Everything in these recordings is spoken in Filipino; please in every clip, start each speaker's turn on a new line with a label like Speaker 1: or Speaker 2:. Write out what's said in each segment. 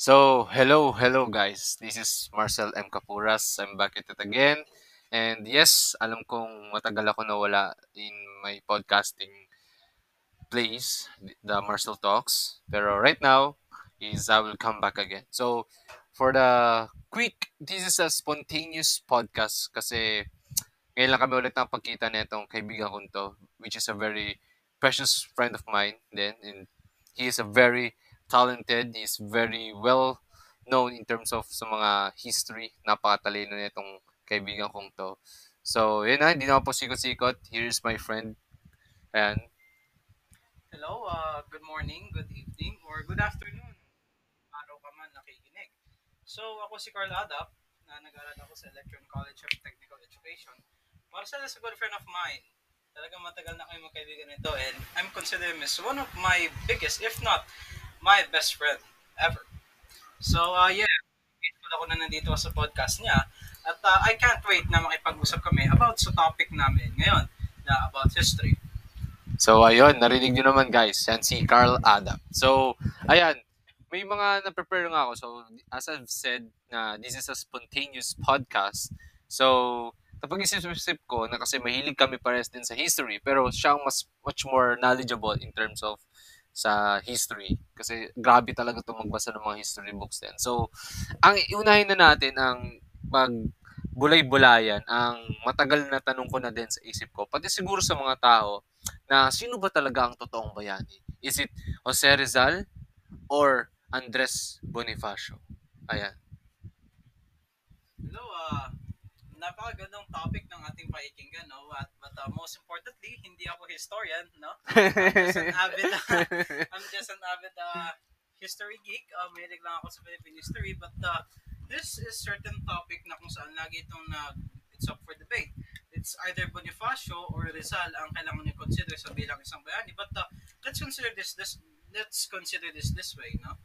Speaker 1: So, hello, hello guys. This is Marcel M. Capuras. I'm back at it again. And yes, alam kong matagal ako nawala in my podcasting place, the Marcel Talks. Pero right now, is I will come back again. So, for the quick, this is a spontaneous podcast kasi ngayon lang kami ulit pagkita na itong kaibigan ko to, which is a very precious friend of mine then, and he is a very talented, is very well known in terms of sa mga history. Napakatalino na itong kaibigan kong to. So, yun na, hindi na ako po sikot-sikot. Here's my friend. Ayan.
Speaker 2: Hello, uh, good morning, good evening, or good afternoon. Araw ka man nakikinig. So, ako si Carl Adap, na nag-aaral ako sa Electron College of Technical Education. Marcel is a good friend of mine. Talagang matagal na kayo magkaibigan nito and I'm considering him as one of my biggest, if not my best friend ever. So, uh, yeah, grateful ako na nandito sa podcast niya. At uh, I can't wait na makipag-usap kami about sa topic namin ngayon na about history.
Speaker 1: So, ayun, narinig nyo naman guys, yan si Carl Adam. So, ayan, may mga na-prepare nga ako. So, as I've said, na this is a spontaneous podcast. So, kapag isip-isip ko na kasi mahilig kami pares din sa history, pero siya ang mas much more knowledgeable in terms of sa history. Kasi grabe talaga itong magbasa ng mga history books din. So, ang iunahin na natin ang pag bulay-bulayan ang matagal na tanong ko na din sa isip ko, pati siguro sa mga tao, na sino ba talaga ang totoong bayani? Is it Jose Rizal or Andres Bonifacio? Ayan.
Speaker 2: Hello, uh, napakagandang topic ng ating pakikinggan, no? At, but uh, most importantly, hindi ako historian, no? I'm just an avid, uh, I'm just an avid uh, history geek. Uh, mahilig lang ako sa Philippine history, but uh, this is certain topic na kung saan lagi itong na it's up for debate. It's either Bonifacio or Rizal ang kailangan niyo consider sa bilang isang bayani. But uh, let's consider this this let's consider this this way, no?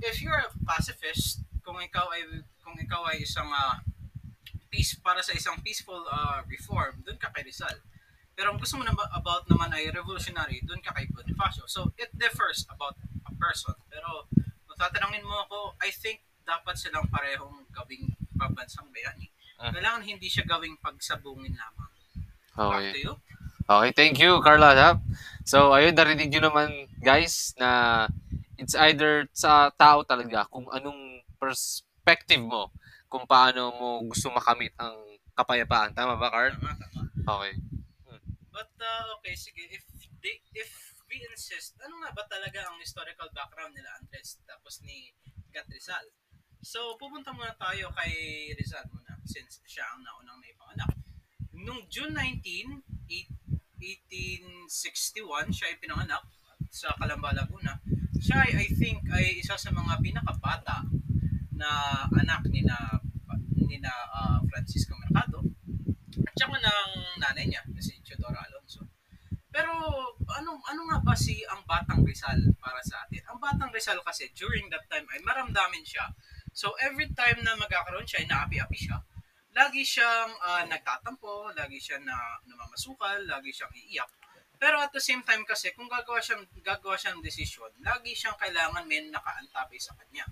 Speaker 2: If you're a pacifist, kung ikaw ay kung ikaw ay isang uh, peace para sa isang peaceful uh, reform, doon ka kay Rizal. Pero kung gusto mo na about naman ay revolutionary, doon ka kay Bonifacio. So it differs about a person. Pero kung tatanungin mo ako, I think dapat silang parehong gawing pabansang bayani.
Speaker 1: Mm.
Speaker 2: Kailangan hindi siya gawing pagsabungin lamang.
Speaker 1: Okay.
Speaker 2: Back to you.
Speaker 1: Okay, thank you, Carla. Hap. So, ayun, narinig nyo naman, guys, na it's either sa tao talaga kung anong perspective mo kung paano mo gusto makamit ang kapayapaan. Tama ba, Carl?
Speaker 2: Tama, tama.
Speaker 1: Okay.
Speaker 2: But uh, okay, sige, if they, if we insist, ano nga ba talaga ang historical background nila Andres tapos ni Gat Rizal? So, pupunta muna tayo kay Rizal muna since siya ang naunang naipanganak. Nung June 19, 1861, siya ay pinanganak sa Calamba, Laguna. Siya ay, I think, ay isa sa mga pinakabata na anak ni na ni na uh, Francisco Mercado at saka ng nanay niya na si Teodoro Alonso. Pero ano ano nga ba si ang Batang Rizal para sa atin? Ang Batang Rizal kasi during that time ay maramdamin siya. So every time na magkakaroon siya, ay naapi-api siya. Lagi siyang uh, nagtatampo, lagi siya na namamasukal, lagi siyang iiyak. Pero at the same time kasi kung gagawa siyang gagawa siyang desisyon, lagi siyang kailangan may nakaantabi sa kanya.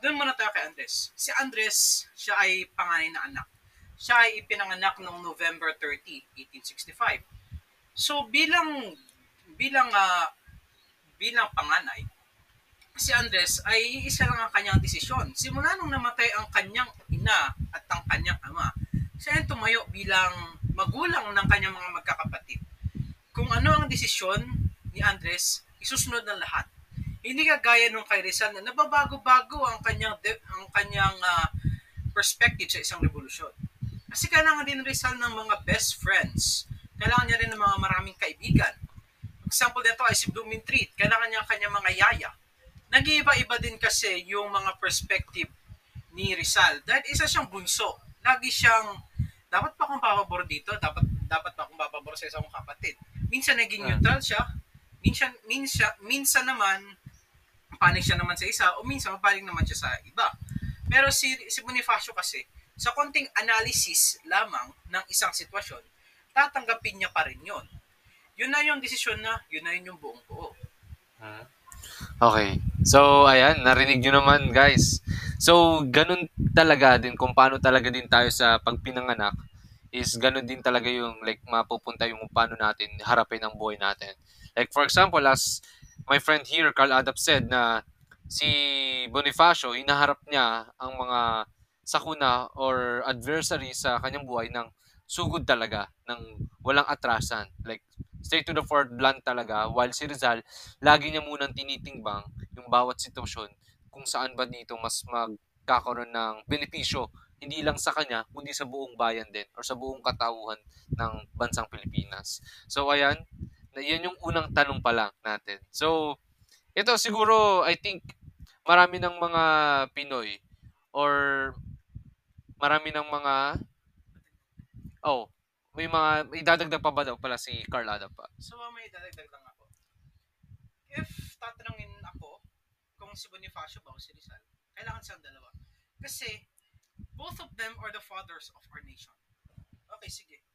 Speaker 2: Doon muna tayo kay Andres. Si Andres, siya ay panganay na anak. Siya ay ipinanganak noong November 30, 1865. So bilang bilang uh, bilang panganay, si Andres ay isa lang ang kanyang desisyon. Simula nung namatay ang kanyang ina at ang kanyang ama, siya ay tumayo bilang magulang ng kanyang mga magkakapatid. Kung ano ang desisyon ni Andres, isusunod ng lahat. Hindi kagaya nung kay Rizal na nababago-bago ang kanyang de- ang kanyang uh, perspective sa isang revolusyon. Kasi kailangan din Rizal ng mga best friends. Kailangan niya rin ng mga maraming kaibigan. Example nito ay si Blooming Treat. Kailangan niya ang kanyang mga yaya. Nag-iiba-iba din kasi yung mga perspective ni Rizal. Dahil isa siyang bunso. Lagi siyang, dapat pa akong papabor dito, dapat dapat pa akong papabor sa isang kapatid. Minsan naging neutral siya, minsan, minsan, minsan naman, panig siya naman sa isa, o minsan mapanig naman siya sa iba. Pero si, si Bonifacio kasi, sa konting analysis lamang ng isang sitwasyon, tatanggapin niya pa rin yon. Yun na yung desisyon na, yun na yun yung buong buo.
Speaker 1: Okay. So, ayan, narinig nyo naman guys. So, ganun talaga din kung paano talaga din tayo sa pagpinanganak is ganun din talaga yung like mapupunta yung paano natin harapin ang buhay natin. Like for example, as my friend here, Carl Adap said na si Bonifacio, inaharap niya ang mga sakuna or adversary sa kanyang buhay ng sugod talaga, ng walang atrasan. Like, straight to the forward blunt talaga. While si Rizal, lagi niya munang tinitimbang yung bawat sitwasyon kung saan ba dito mas magkakaroon ng benepisyo hindi lang sa kanya, kundi sa buong bayan din or sa buong katauhan ng bansang Pilipinas. So, ayan, yan yung unang tanong pa lang natin. So, ito siguro, I think, marami ng mga Pinoy or marami ng mga oh, may mga may dadagdag pa ba daw pala si Carl Adam pa?
Speaker 2: So, may dadagdag lang ako. If tatanungin ako kung si Bonifacio ba o si Rizal, kailangan silang dalawa. Kasi, both of them are the fathers of our nation. Okay, sige.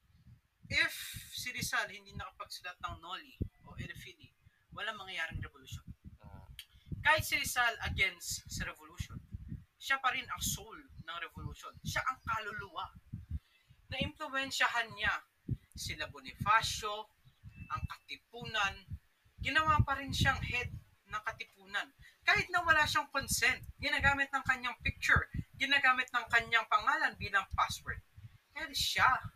Speaker 2: If si Rizal hindi nakapagsulat ng Noli o Erefili, walang mangyayaring revolution. Kahit si Rizal against sa revolution, siya pa rin ang soul ng revolution. Siya ang kaluluwa. Na-impluensyahan niya sila Bonifacio, ang katipunan, ginawa pa rin siyang head ng katipunan. Kahit na wala siyang consent, ginagamit ng kanyang picture, ginagamit ng kanyang pangalan bilang password. Kaya siya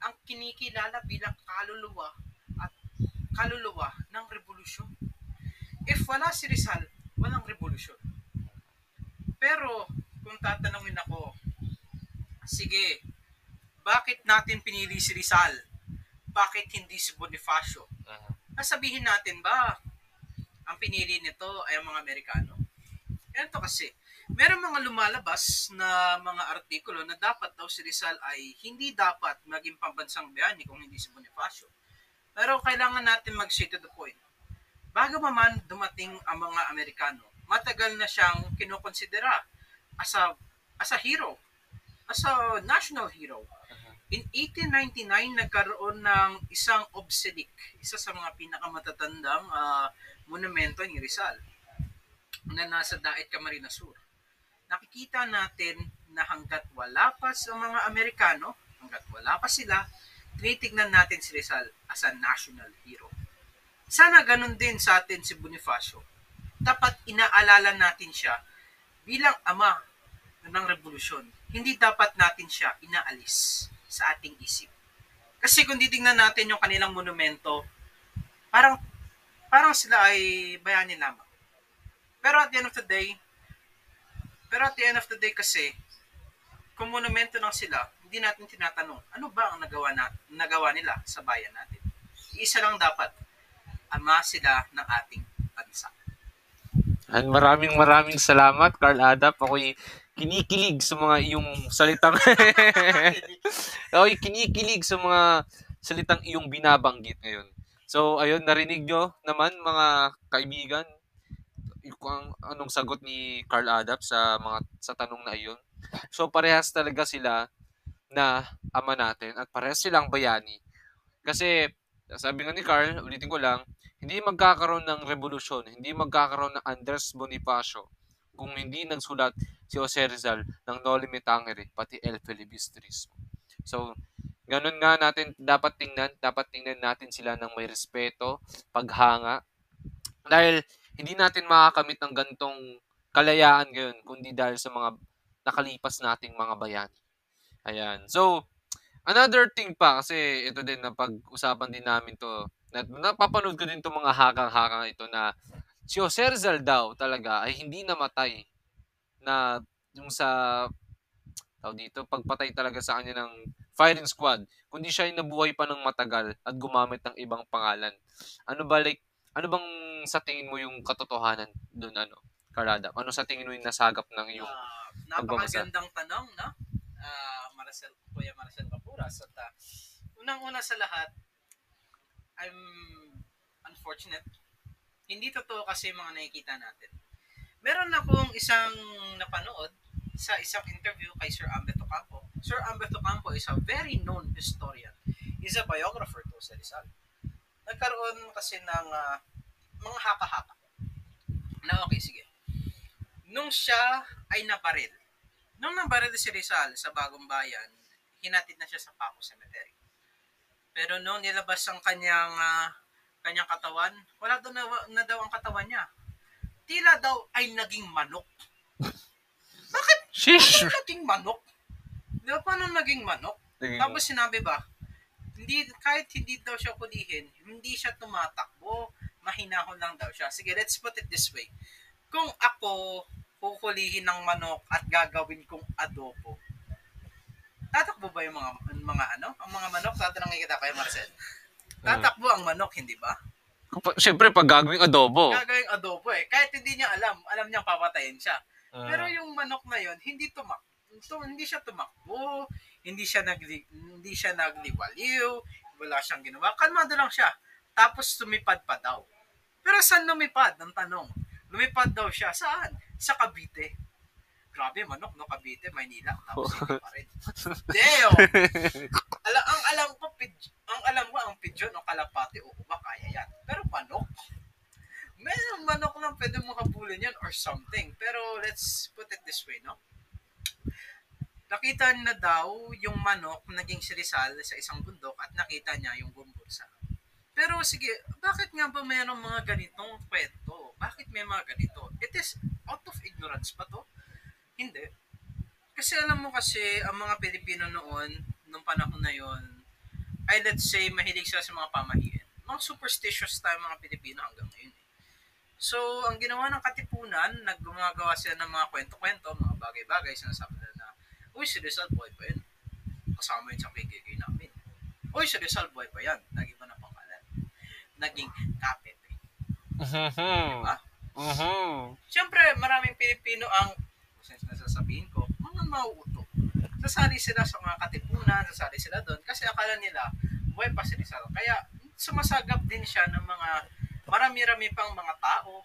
Speaker 2: ang kinikilala bilang kaluluwa at kaluluwa ng revolusyon. If wala si Rizal, walang revolusyon. Pero kung tatanungin ako, sige, bakit natin pinili si Rizal? Bakit hindi si Bonifacio?
Speaker 1: Uh-huh.
Speaker 2: Sabihin natin ba, ang pinili nito ay ang mga Amerikano? Ito kasi, meron mga lumalabas na mga artikulo na dapat daw si Rizal ay hindi dapat maging pambansang bayani kung hindi si Bonifacio. Pero kailangan natin mag-say to the point. Bago pa man dumating ang mga Amerikano, matagal na siyang kinokonsidera as a, as a hero, as a national hero. In 1899, nagkaroon ng isang obsedic, isa sa mga pinakamatatandang uh, monumento ni Rizal na nasa Daet Camarines Sur. Nakikita natin na hanggat wala pa sa mga Amerikano, hanggat wala pa sila, tinitignan natin si Rizal as a national hero. Sana ganun din sa atin si Bonifacio. Dapat inaalala natin siya bilang ama ng revolusyon. Hindi dapat natin siya inaalis sa ating isip. Kasi kung titingnan natin yung kanilang monumento, parang parang sila ay bayani lamang. Pero at the end of the day, pero at the end of the day kasi, kung monumento lang sila, hindi natin tinatanong, ano ba ang nagawa, na, nagawa nila sa bayan natin? Isa lang dapat, ama sila ng ating bansa.
Speaker 1: And maraming maraming salamat, Carl Adap. Ako'y kinikilig sa mga iyong salitang Ako'y kinikilig sa mga salitang iyong binabanggit ngayon. So, ayun, narinig nyo naman mga kaibigan, kung anong sagot ni Carl Adap sa mga sa tanong na iyon. So parehas talaga sila na ama natin at parehas silang bayani. Kasi sabi nga ni Carl, ulitin ko lang, hindi magkakaroon ng revolusyon, hindi magkakaroon ng Andres Bonifacio kung hindi nagsulat si Jose Rizal ng Noli Me Tangere, pati El Filibustrismo. So, Ganun nga natin dapat tingnan, dapat tingnan natin sila ng may respeto, paghanga. Dahil hindi natin makakamit ng gantong kalayaan ngayon kundi dahil sa mga nakalipas nating mga bayani. Ayan. So, another thing pa kasi ito din na pag-usapan din namin to. Na, napapanood ko din to mga hakang-hakang ito na si Jose Rizal daw talaga ay hindi namatay na yung sa tao dito pagpatay talaga sa kanya ng firing squad, kundi siya ay nabuhay pa ng matagal at gumamit ng ibang pangalan. Ano ba like, ano bang sa tingin mo yung katotohanan doon ano? Karada, ano sa tingin mo yung nasagap ng iyong uh,
Speaker 2: Napakagandang tanong, no? Uh, Marcel, Kuya Marcel Capuras. At uh, unang-una sa lahat, I'm unfortunate. Hindi totoo kasi mga nakikita natin. Meron akong isang napanood sa isang interview kay Sir Ambeto Campo. Sir Ambeto Campo is a very known historian. He's a biographer to sa Rizal. Nagkaroon kasi ng uh, mga haka-haka. Na okay, sige. nung siya ay nabaril. Nung nabaril si Rizal sa Bagong Bayan, hinatid na siya sa Paco Cemetery. Pero nung nilabas ang kanyang ah, kanyang katawan, wala daw na, na daw ang katawan niya. Tila daw ay naging manok. Bakit
Speaker 1: Sheesh!
Speaker 2: Paano naging manok? Di ba paano naging manok? Tapos sinabi ba, hindi, kahit hindi daw siya kulihin, hindi siya tumatakbo, mahinahon lang daw siya. Sige, let's put it this way. Kung ako kukulihin ng manok at gagawin kong adobo, tatakbo ba yung mga mga ano? Ang mga manok, tatanungin kita kay Marcel. Tatakbo ang manok, hindi ba?
Speaker 1: Siyempre, pag gagawing adobo.
Speaker 2: Gagawin adobo eh. Kahit hindi niya alam, alam niyang papatayin siya. Pero yung manok na yon hindi tumak to, hindi siya tumakbo, hindi siya nagli, hindi siya nagliwaliw, wala siyang ginawa. Kalmado lang siya. Tapos lumipad pa daw. Pero saan lumipad? Ang tanong. Lumipad daw siya. Saan? Sa Cavite. Grabe, manok, no? Cavite, Maynila. Tapos hindi pa rin. Deo! Ala, ang alam ko, pidj- ang alam ko, ang pigeon o kalapati, o ba, kaya yan. Pero manok, may manok lang pwede mo habulin yan or something. Pero let's put it this way, no? Nakita na daw yung manok naging si Rizal sa isang bundok at nakita niya yung bumbulsa. Pero sige, bakit nga ba mayroong mga ganitong kwento? Bakit may mga ganito? It is out of ignorance ba to? Hindi. Kasi alam mo kasi, ang mga Pilipino noon, nung panahon na yon, ay let's say, mahilig sila sa mga pamahiin. Mga superstitious tayo mga Pilipino hanggang ngayon. eh. So, ang ginawa ng katipunan, naggumagawa sila ng mga kwento-kwento, mga bagay-bagay, sinasabi nila na, Uy, si Rizal boy pa yan. Kasama yun sa PKK namin. Uy, si Rizal boy pa yan. Nag-iba na pangalan. Naging Kapepe.
Speaker 1: Mhm.
Speaker 2: Diba?
Speaker 1: Mhm.
Speaker 2: Siyempre, maraming Pilipino ang, kung na sasabihin ko, mga mauuto. Sasali sila sa mga katipunan, sasali sila doon, kasi akala nila, buhay pa si Rizal. Kaya, sumasagap din siya ng mga, marami-rami pang mga tao.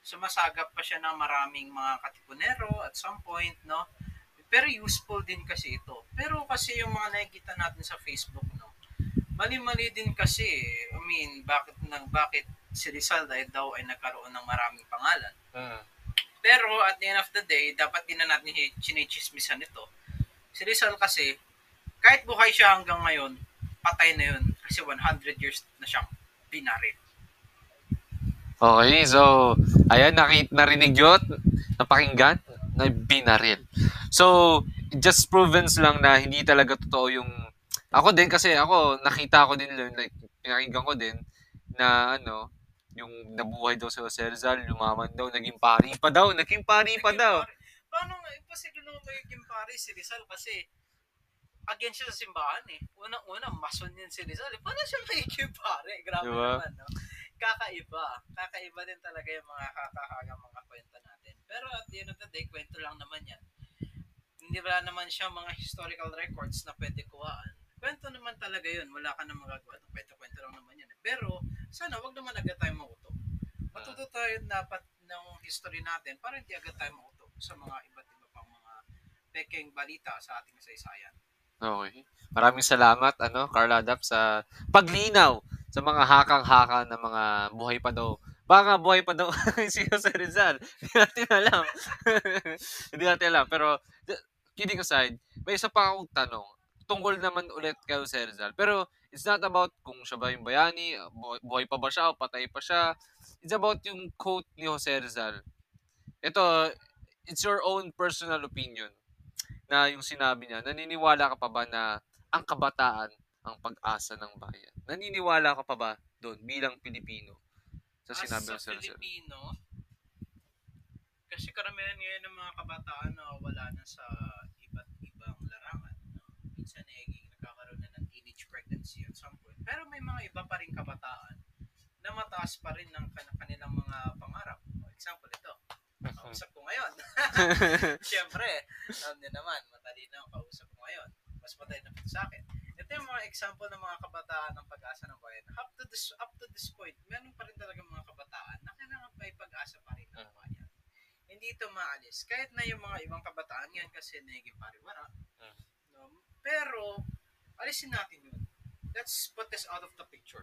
Speaker 2: Sumasagap pa siya ng maraming mga katipunero at some point, no? Pero useful din kasi ito. Pero kasi yung mga nakikita natin sa Facebook? Mali-mali din kasi, eh. I mean, bakit, nang, bakit si Rizal dahil daw ay nagkaroon ng maraming pangalan.
Speaker 1: Mhm.
Speaker 2: Pero at the end of the day, dapat din na natin hi- chinichismisan ito. Si Rizal kasi, kahit buhay siya hanggang ngayon, patay na yun. Kasi 100 years na siyang binaril.
Speaker 1: Okay, so, ayan, nakit narinig yun, napakinggan, na binaril. So, just provens lang na hindi talaga totoo yung, ako din kasi ako, nakita ko din, like, pinakinggan ko din, na ano, yung nabuhay daw si Jose Rizal, lumaman daw, naging pari pa daw, naging pari pa
Speaker 2: Naging
Speaker 1: daw.
Speaker 2: pare. Paano nga, imposible naman magiging pare si Rizal kasi against siya sa simbahan eh. Unang-una, mason yun si Rizal. eh. Paano siya magiging pare? Grabe
Speaker 1: Diba?
Speaker 2: naman, no? Kakaiba. Kakaiba din talaga yung mga kakahagang mga kwento natin. Pero at the end of the day, kwento lang naman yan. Hindi wala naman siya mga historical records na pwede kuhaan. Kwento naman talaga yun. Wala ka na magagawa. Kwento-kwento lang naman yan. eh. Pero, sana wag naman agad tayo mauto. Matuto tayo dapat ng history natin para hindi agad tayo mauto sa mga iba't iba pang mga pekeng balita sa ating saysayan.
Speaker 1: Okay. Maraming salamat, ano, Carla Dap, sa paglinaw sa mga hakang-haka na mga buhay pa daw. Baka buhay pa daw si Jose Rizal. Hindi natin alam. Hindi natin alam. Pero, kidding aside, may isa pa akong tanong. Tungkol naman ulit kay Jose Rizal. Pero, it's not about kung siya ba yung bayani, buhay, buhay pa ba siya o patay pa siya. It's about yung quote ni Jose Rizal. Ito, it's your own personal opinion na yung sinabi niya, naniniwala ka pa ba na ang kabataan ang pag-asa ng bayan? Naniniwala ka pa ba doon bilang Pilipino sa sinabi ng Sir?
Speaker 2: Pilipino, kasi karamihan ngayon ng mga kabataan na wala na sa iba't ibang larangan. No? Minsan eh, nagkakaroon na ng pregnancy at some point. Pero may mga iba pa rin kabataan na mataas pa rin ng kan- kanilang mga pangarap. For example, ito. Kausap ko ngayon. Siyempre, alam niyo naman, matalino ang kausap ko ngayon. Mas matalino po sa akin. Ito yung mga example ng mga kabataan ng pag-asa ng bayan. Up to this, up to this point, meron pa rin talaga mga kabataan na kailangan may pag-asa pa rin ng bayan. Hindi ito maalis. Kahit na yung mga ibang kabataan yan kasi naging pariwara.
Speaker 1: Mm.
Speaker 2: No? Pero, alisin natin yun. Let's put this out of the picture.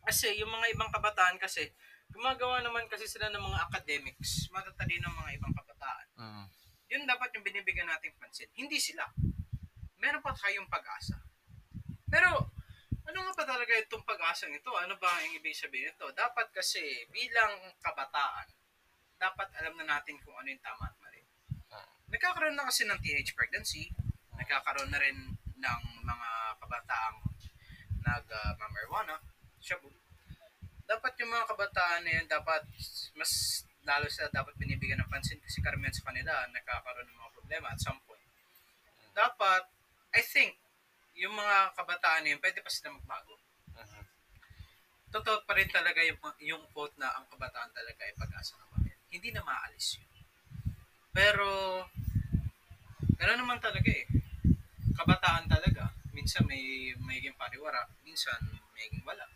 Speaker 2: Kasi yung mga ibang kabataan kasi, gumagawa naman kasi sila ng mga academics, matatalino ng mga ibang kabataan.
Speaker 1: Mm.
Speaker 2: Yun dapat yung binibigyan nating pansin. Hindi sila. Meron pa tayong pag-asa. Pero, ano nga pa talaga itong pag-asang ito? Ano ba ang ibig sabihin ito? Dapat kasi, bilang kabataan, dapat alam na natin kung ano yung tama at mali. Nagkakaroon na kasi ng teenage pregnancy, nagkakaroon na rin ng mga kabataang nag-marijuana, shabu. Dapat yung mga kabataan na yun, dapat mas lalo sila dapat binibigyan ng pansin kasi karamihan sa kanila nagkakaroon ng mga problema at some point. Dapat, I think, yung mga kabataan na yun, pwede pa sila magbago.
Speaker 1: Mhm.
Speaker 2: Totoo pa rin talaga yung, yung quote na ang kabataan talaga ay pag-asa ng bayan. Hindi na maalis yun. Pero, gano'n naman talaga eh. Minsan may magiging pariwara, minsan magiging wala.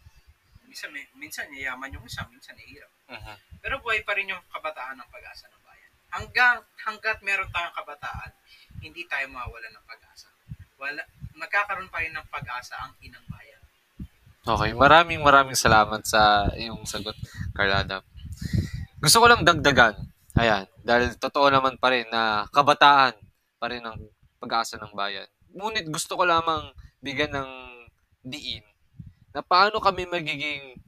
Speaker 2: Minsan, may, minsan yayaman yung isa, minsan hirap.
Speaker 1: Mhm.
Speaker 2: Pero buhay pa rin yung kabataan ng pag-asa ng bayan. Hanggang, hanggat meron tayong kabataan, hindi tayo mawala ng pag-asa. Wala, magkakaroon pa rin ng pag-asa ang inang bayan.
Speaker 1: Okay, maraming maraming salamat sa iyong sagot, Carlada. Gusto ko lang dagdagan. Ayan, dahil totoo naman pa rin na kabataan pa rin ang pag-asa ng bayan. Ngunit gusto ko lamang bigyan ng diin na paano kami magiging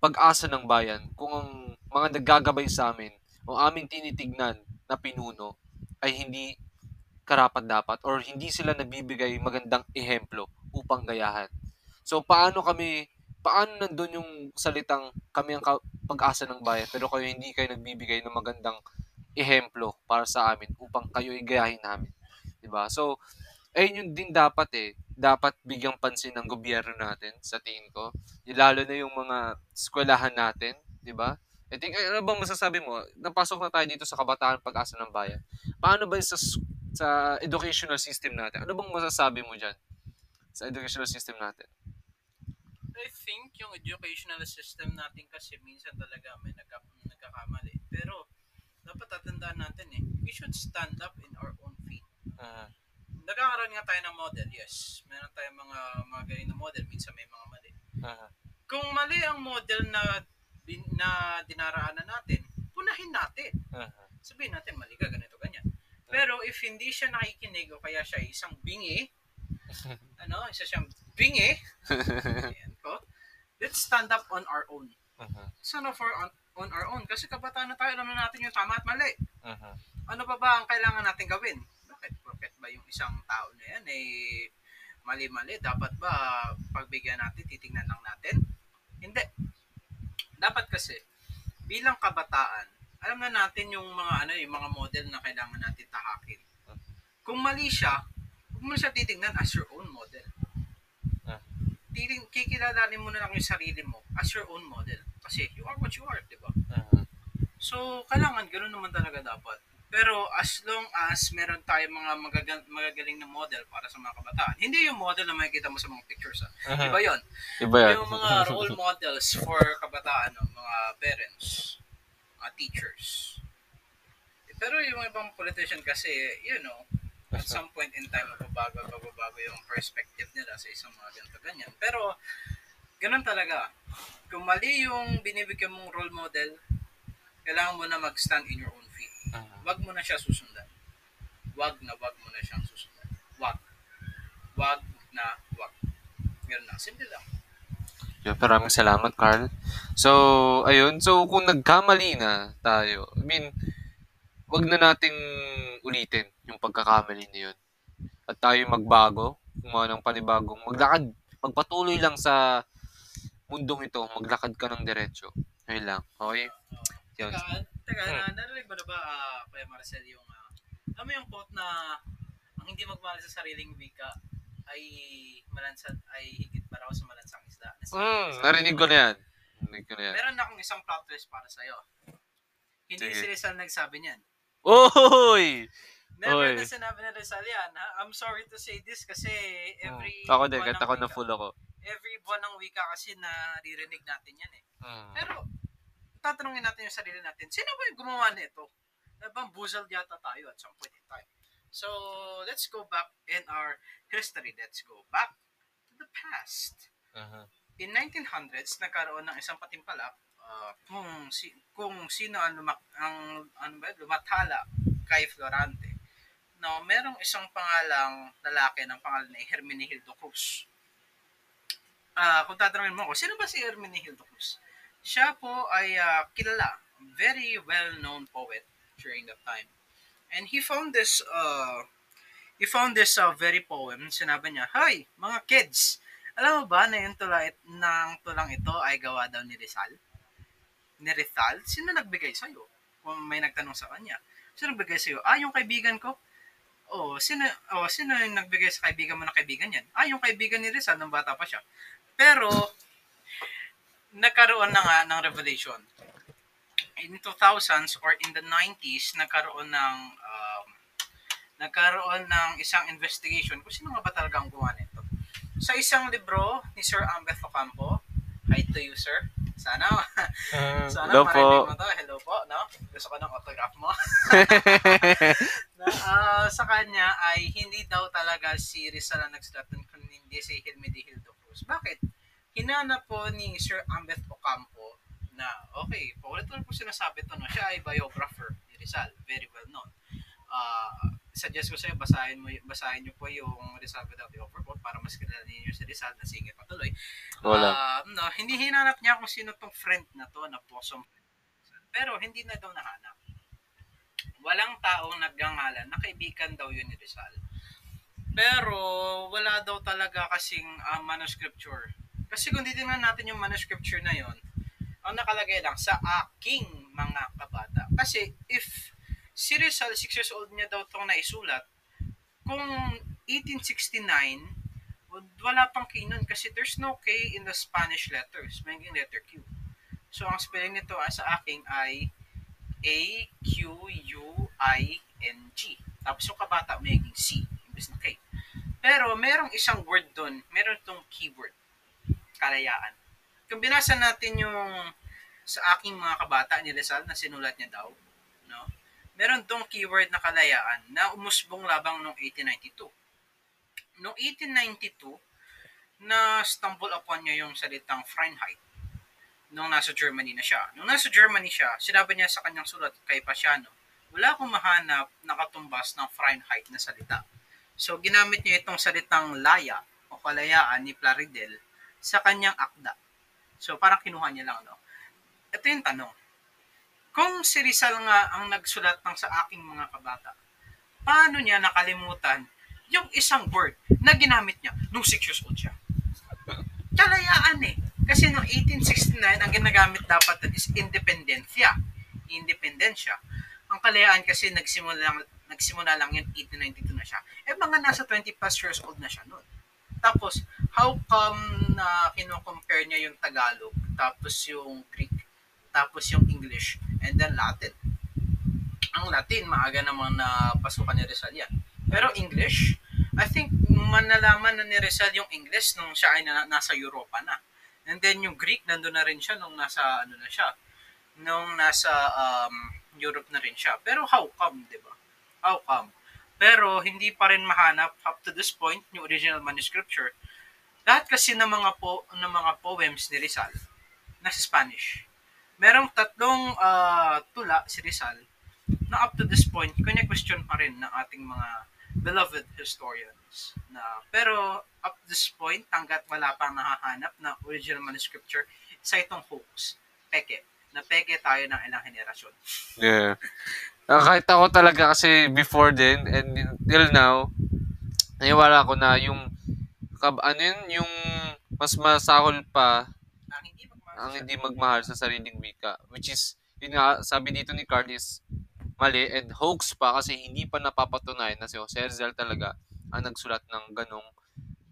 Speaker 1: pag-asa ng bayan kung ang mga naggagabay sa amin o aming tinitignan na pinuno ay hindi karapat dapat or hindi sila nabibigay magandang ehemplo upang gayahan. So paano kami paano nandun yung salitang kami ang pag-asa ng bayan pero kayo hindi kayo nagbibigay ng magandang ehemplo para sa amin upang kayo ay gayahin namin. 'Di ba? So ayun yun din dapat eh. Dapat bigyang pansin ng gobyerno natin sa tingin ko. Lalo na yung mga eskwelahan natin, 'di ba? I think, ano bang masasabi mo? Napasok na tayo dito sa kabataan pag-asa ng bayan. Paano ba sa, sa educational system natin? Ano bang masasabi mo dyan? Sa educational system natin?
Speaker 2: I think yung educational system natin kasi minsan talaga may nagka, nagkakamali. Pero dapat tatandaan natin eh, we should stand up in our own feet.
Speaker 1: Uh,
Speaker 2: Nagkakaroon nga tayo ng model, yes. Meron tayong mga mga galing na model, minsan may mga mali.
Speaker 1: uh,
Speaker 2: Kung mali ang model na na dinaraanan natin, punahin natin.
Speaker 1: uh,
Speaker 2: Sabihin natin, mali ka, ganito, ganyan. Pero if hindi siya nakikinig o kaya siya isang bingi, ano, isa siyang bingi, ayan ko, let's stand up on our own.
Speaker 1: uh,
Speaker 2: Stand up for on, on our own. Kasi kabataan na tayo, alam na natin yung tama at mali.
Speaker 1: uh,
Speaker 2: Ano pa ba ang kailangan natin gawin? Ba yung isang tao na yan eh mali-mali? Dapat ba pagbigyan natin, titingnan lang natin? Hindi. Dapat kasi, bilang kabataan, alam na natin yung mga ano yung mga model na kailangan natin tahakin. Kung mali siya, huwag mo siya titingnan as your own model.
Speaker 1: Ah.
Speaker 2: Titing, kikilalanin mo na lang yung sarili mo as your own model. Kasi you are what you are, di ba?
Speaker 1: uh,
Speaker 2: So, kailangan ganoon naman talaga dapat. Pero as long as meron tayong mga magagal- magagaling na model para sa mga kabataan, hindi yung model na makikita mo sa mga pictures. Ha? Iba yon
Speaker 1: Iba yan.
Speaker 2: Yung mga role models for kabataan, no? mga parents, mga teachers. Pero yung ibang politician kasi, you know, at some point in time, magbabago, magbabago yung perspective nila sa isang mga ganito ganyan. Pero, ganun talaga. Kung mali yung binibigyan mong role model, kailangan mo na mag-stand in your own feet.
Speaker 1: Uh,
Speaker 2: Wag mo na siya susundan. Wag na wag mo na siyang susundan. Wag. Wag na wag. Ganun lang. Simple lang.
Speaker 1: Yun, maraming salamat, Carl. So, ayun. So, kung nagkamali na tayo, I mean, wag na nating ulitin yung pagkakamali na yun. At tayo magbago, gumawa ng panibagong maglakad. Magpatuloy lang sa mundong ito, maglakad ka ng diretsyo. Ayun lang. Okay? Yun.
Speaker 2: Teka,
Speaker 1: Hmm.
Speaker 2: na, narinig mo na ba, ah, Kuya Marcel, yung, ah, alam mo yung quote na, ang hindi magmahal sa sariling wika ay malansad, ay higit pa raw sa malansang isda.
Speaker 1: Mm, narinig ko na yan. Narinig ko na yan.
Speaker 2: Meron na akong isang plot twist para sa'yo. Hindi
Speaker 1: Sige.
Speaker 2: si Rizal nagsabi niyan.
Speaker 1: Oy!
Speaker 2: Never
Speaker 1: Oy.
Speaker 2: na sinabi ni Rizal yan. Ha? I'm sorry to say this kasi every
Speaker 1: Hmm. Ako din,
Speaker 2: buwan
Speaker 1: kahit ako na full ako.
Speaker 2: Every buwan ng wika kasi naririnig natin yan eh.
Speaker 1: Mm.
Speaker 2: Pero, tatanungin natin yung sarili natin, sino ba yung gumawa nito? Nabambuzzled yata tayo at some point in time. So, let's go back in our history. Let's go back to the past.
Speaker 1: Mhm.
Speaker 2: In 1900s, nagkaroon ng isang patimpalak, ah, kung si kung sino ang, lumak, ang ano ba, lumathala kay Florante. No, merong isang pangalang lalaki ng pangalan ni Hermenegildo Cruz. Ah, kung tatanungin mo ako, sino ba si Hermenegildo Cruz? Siya po ay ah, kilala, very well-known poet during that time. And he found this uh, he found this uh, very poem. Sinabi niya, Hoy, mga kids, alam mo ba na yung tula ng tulang ito ay gawa daw ni Rizal? Ni Rizal? Sino nagbigay sa'yo? Kung may nagtanong sa kanya. Sino nagbigay sa'yo? Ah, yung kaibigan ko. Oh, sino, oh, sino yung nagbigay sa kaibigan mo na kaibigan yan? Ah, yung kaibigan ni Rizal nung bata pa siya. Pero, nagkaroon na nga ng revelation. In 2000s or in the 90s, nagkaroon ng um, nagkaroon ng isang investigation kung sino nga ba talaga ang gumawa nito. Sa isang libro ni Sir Ambeth Ocampo, hi to you, sir. Sana, sana
Speaker 1: Hello po.
Speaker 2: mo to. Hello po, no? Gusto ko ng autograph mo. na, ah, sa kanya ay hindi daw talaga si Rizal ang nagsulat kundi si Hilme de Hildo Cruz. Bakit? Hinanap po ni Sir Ambeth Ocampo na, okay, paulit-ulit po sinasabi to, no? siya ay biographer ni Rizal, very well known. Ah, suggest ko sa'yo, basahin, mo, basahin nyo po yung Rizal Without the Overcoat para mas kilala ninyo si Rizal na sige patuloy.
Speaker 1: Wala.
Speaker 2: Ah, no, hindi hinanap niya kung sino tong friend na to, na bosom pero hindi na daw nahanap. Walang taong nagngangalan na kaibigan daw yun ni Rizal. Pero wala daw talaga kasing ah, manuscripture. Kasi kung titingnan natin yung manuscripture na yon, ang nakalagay lang sa aking mga kabata. Kasi if si Rizal, 6 years old niya daw itong naisulat, kung 1869, wala pang K nun kasi there's no K in the Spanish letters. May letter Q. So, ang spelling nito ah, sa aking ay A-Q-U-I-N-G. Tapos yung kabata, may C, imbes na K. Pero, merong isang word doon, meron itong keyword, kalayaan. Kung binasa natin yung sa aking mga kabata ni Rizal na sinulat niya daw, no? meron tong keyword na kalayaan na umusbong labang noong 1892. Noong 1892, na stumble upon niya yung salitang Fahrenheit nung nasa Germany na siya. Nung nasa Germany siya, sinabi niya sa kanyang sulat kay Pasiano, wala akong mahanap na katumbas ng Fahrenheit na salita. So, ginamit niya itong salitang laya o kalayaan ni Plaridel sa kanyang akda. So, parang kinuha niya lang, no? Ito yung tanong. Kung si Rizal nga ang nagsulat ng sa aking mga kabata, paano niya nakalimutan yung isang word na ginamit niya nung 6 years old siya? Kalayaan eh. Kasi noong 1869, ang ginagamit dapat is independensya. Independensya. Ang kalayaan kasi nagsimula lang, nagsimula lang yun, 1892 na siya. Eh mga nasa 20 plus years old na siya noon. Tapos, how come na kino-compare niya yung Tagalog, tapos yung Greek, tapos yung English, and then Latin? Ang Latin, maaga namang napasukan ni Rizal yan. Pero English, I think manalaman na ni Rizal yung English nung siya ay na, nasa Europa na. And then yung Greek, nandun na rin siya nung nasa, ano na siya, nung nasa um, Europe na rin siya. Pero how come, di ba? How come? Pero hindi pa rin mahanap up to this point yung original manuscripture. Lahat kasi ng mga po ng mga poems ni Rizal nasa Spanish. Merong tatlong ah, tula si Rizal na up to this point kanya-question pa rin ng ating mga beloved historians na pero up to this point hanggat wala pang nahahanap na original manuscripture sa itong hoax peke na peke tayo ng ilang henerasyon
Speaker 1: Yeah. Ah, kahit ako talaga kasi before then and till now, naniwala ako na yung kab ano yun, yung mas masakol pa
Speaker 2: ang hindi magmahal
Speaker 1: ang
Speaker 2: sa-
Speaker 1: hindi magmahal sa sariling wika. Which is, yun nga, sabi dito ni Carl is mali and hoax pa kasi hindi pa napapatunayan na si Jose Rizal talaga ang nagsulat ng ganong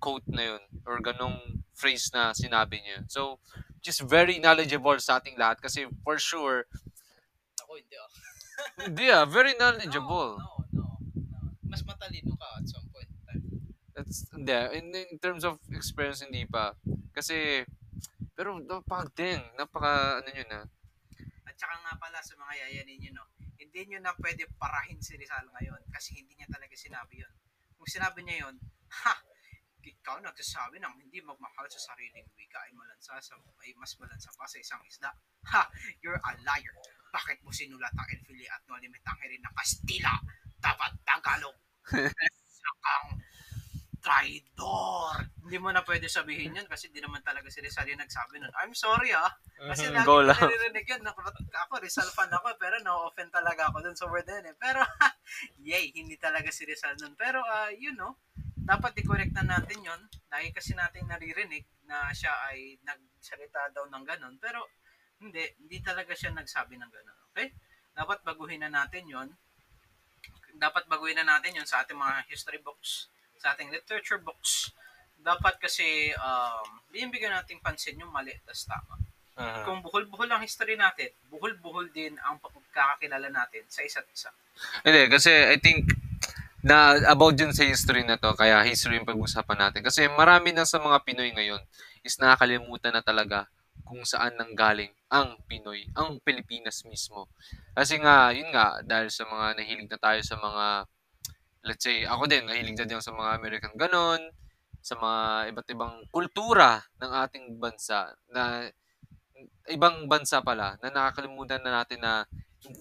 Speaker 1: quote na yun or ganong phrase na sinabi niya. So, just very knowledgeable sa ating lahat kasi for sure,
Speaker 2: ako hindi ah
Speaker 1: hindi ah, very knowledgeable.
Speaker 2: No, no, no, no. Mas matalino ka at some point in time.
Speaker 1: That's, hindi, in, in terms of experience, hindi pa. Kasi, pero napaka din, napaka, ano yun ah.
Speaker 2: At saka nga pala sa mga yaya ninyo, no, hindi nyo na pwede parahin si Rizal ngayon kasi hindi niya talaga sinabi yon. Kung sinabi niya yon, ha, ikaw nagsasabi ng hindi magmahal sa sariling wika ay malansa sa ay mas malansa pa sa isang isda. Ha, you're a liar. Bakit mo sinulat ang Enfili at no limit ang hirin ng Kastila? Dapat Tagalog. Sakang traidor. Hindi mo na pwede sabihin yun kasi di naman talaga si Rizal yung nagsabi nun. I'm sorry ah. Kasi
Speaker 1: Mhm,
Speaker 2: lagi ko naririnig yun. Ako, Rizal fan ako, pero na-offend talaga ako dun sa word na yun eh. Pero, yay, hindi talaga si Rizal nun. Pero, uh, you know, dapat i-correct na natin yon Dahil kasi natin naririnig na siya ay nagsalita daw ng ganun. Pero, hindi, hindi talaga siya nagsabi ng ganun. Okay? Dapat baguhin na natin yon Dapat baguhin na natin yon sa ating mga history books, sa ating literature books. Dapat kasi, um, bigyan natin pansin yung mali at tama
Speaker 1: Mhm.
Speaker 2: kung buhol-buhol ang history natin, buhol-buhol din ang pagkakakilala natin sa isa't isa.
Speaker 1: Hindi, kasi I think na about dun sa history na to, kaya history yung pag-usapan natin. Kasi marami na sa mga Pinoy ngayon is nakakalimutan na talaga kung saan nanggaling ang Pinoy, ang Pilipinas mismo. Kasi nga, yun nga, dahil sa mga nahilig na tayo sa mga, let's say, ako din, nahilig na din sa mga American ganon, sa mga iba't ibang kultura ng ating bansa na ibang bansa pala na nakakalimutan na natin na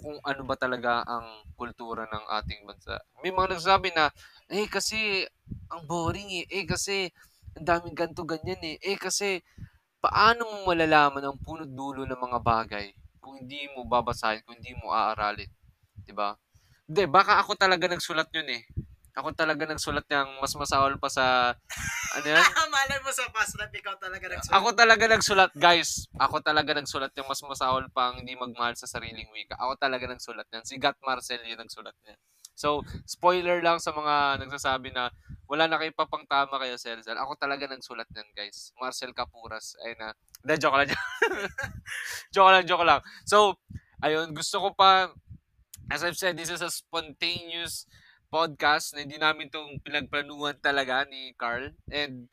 Speaker 1: kung ano ba talaga ang kultura ng ating bansa. May mga nagsasabi na, eh kasi ang boring eh, eh kasi ang daming ganto ganyan eh, eh kasi paano mo malalaman ang punot dulo ng mga bagay kung hindi mo babasahin, kung hindi mo aaralin, 'di ba? Hindi, baka ako talaga nagsulat yun eh. Ako talaga nagsulat ng mas masahol pa sa ano yan?
Speaker 2: Malay mo sa past life, ikaw talaga nagsulat.
Speaker 1: Ako talaga nagsulat, guys. Ako talaga nagsulat yung mas masahol pang hindi magmahal sa sariling wika. Ako talaga nagsulat yan. Si Gat Marcel yung nagsulat niya. So, spoiler lang sa mga nagsasabi na wala na kayo papang tama kayo, Selzel. Ako talaga nagsulat yan, guys. Marcel Capuras. Ayun na. Hindi, joke lang. joke lang, joke lang. So, ayun, gusto ko pa, as I've said, this is a spontaneous podcast na hindi namin itong pinagplanuhan talaga ni Carl. And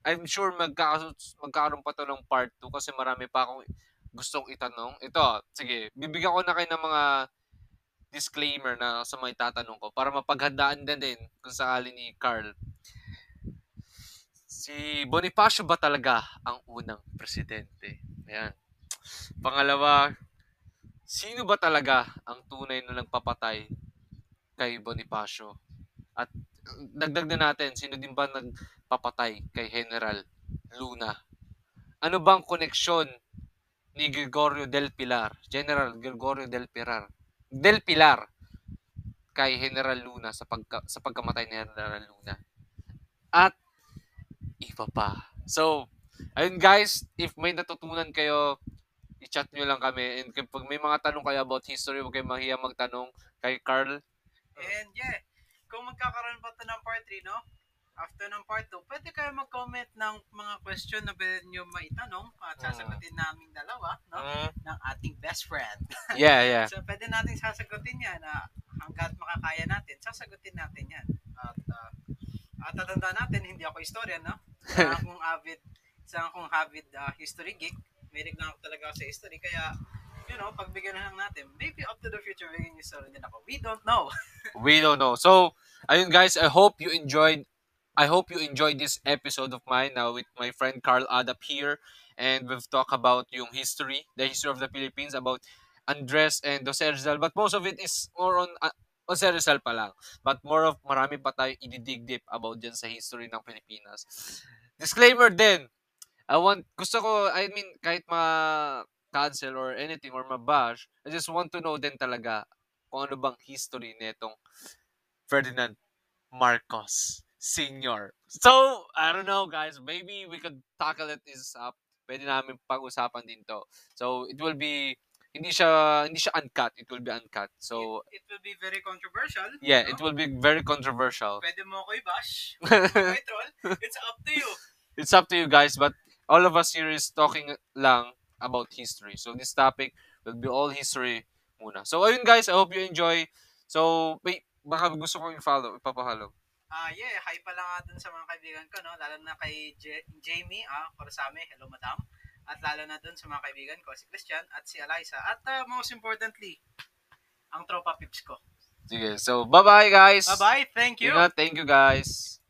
Speaker 1: I'm sure magkaka- magkakaroon pa to ng part 2 kasi marami pa akong gustong itanong. Ito, sige, bibigyan ko na kayo ng mga disclaimer na sa mga itatanong ko para mapaghandaan din din kung sakali ni Carl. Si Bonifacio ba talaga ang unang presidente? Ayan. Pangalawa, sino ba talaga ang tunay na nagpapatay kay Bonifacio? At dagdag na natin, sino din ba nagpapatay kay General Luna? Ano bang koneksyon ni Gregorio del Pilar, General Gregorio del Pilar, del Pilar kay General Luna sa pagka, sa pagkamatay ni General Luna? At iba pa. So, ayun guys, if may natutunan kayo, i-chat nyo lang kami. And kapag may mga tanong kayo about history, huwag kayong mahiya magtanong kay Carl.
Speaker 2: And yeah, kung magkakaroon pa ito ng part 3, no? After ng part 2, pwede kayo mag-comment ng mga question na pwede nyo maitanong at sasagutin namin dalawa, no?
Speaker 1: Mm,
Speaker 2: Ng ating best friend.
Speaker 1: yeah, yeah.
Speaker 2: So, pwede natin sasagutin yan na hanggat makakaya natin, sasagutin natin yan. At, uh, at tatandaan natin, hindi ako historian, no? Isa akong avid, isa akong avid uh, history geek. Na ako talaga sa history. Kaya, you know, pagbigyan na lang natin, maybe up to the future, bigyan history din ako. We don't know.
Speaker 1: We don't know. So, ayun guys, I hope you enjoyed I hope you enjoyed this episode of mine now with my friend Carl Adap here and we've talked about yung history, the history of the Philippines about Andres and Jose Rizal but most of it is more on uh, Jose Rizal pa lang. But more of marami pa tayo i-dig deep about dyan sa history ng Pilipinas. Disclaimer din, I want, gusto ko, I mean, kahit ma-cancel or anything or ma-bash, I just want to know din talaga kung ano bang history nitong Ferdinand Marcos Sr. So, I don't know guys, maybe we could tackle it this up. Pwede namin pag-usapan din to. So, it will be, hindi siya, hindi siya uncut. It will be uncut. So,
Speaker 2: it, it will be very controversial.
Speaker 1: yeah,
Speaker 2: no?
Speaker 1: it will be very controversial.
Speaker 2: Pwede mo ako i-bash. Troll. It's up to you.
Speaker 1: it's up to you guys, but all of us here is talking lang about history. So this topic will be all history muna. So ayun guys, I hope you enjoy. So, wait, baka gusto ko i-follow, ipapahalo.
Speaker 2: Ah, yeah, hi pala nga dun sa mga kaibigan ko, no? Lalo na kay J- Jamie, ah, Korasame, hello madam. At lalo na dun sa mga kaibigan ko, si Christian at si Eliza. At ah, most importantly, ang tropa pips ko.
Speaker 1: Sige, so bye-bye guys.
Speaker 2: Bye-bye, thank you.
Speaker 1: Ingat, thank you guys.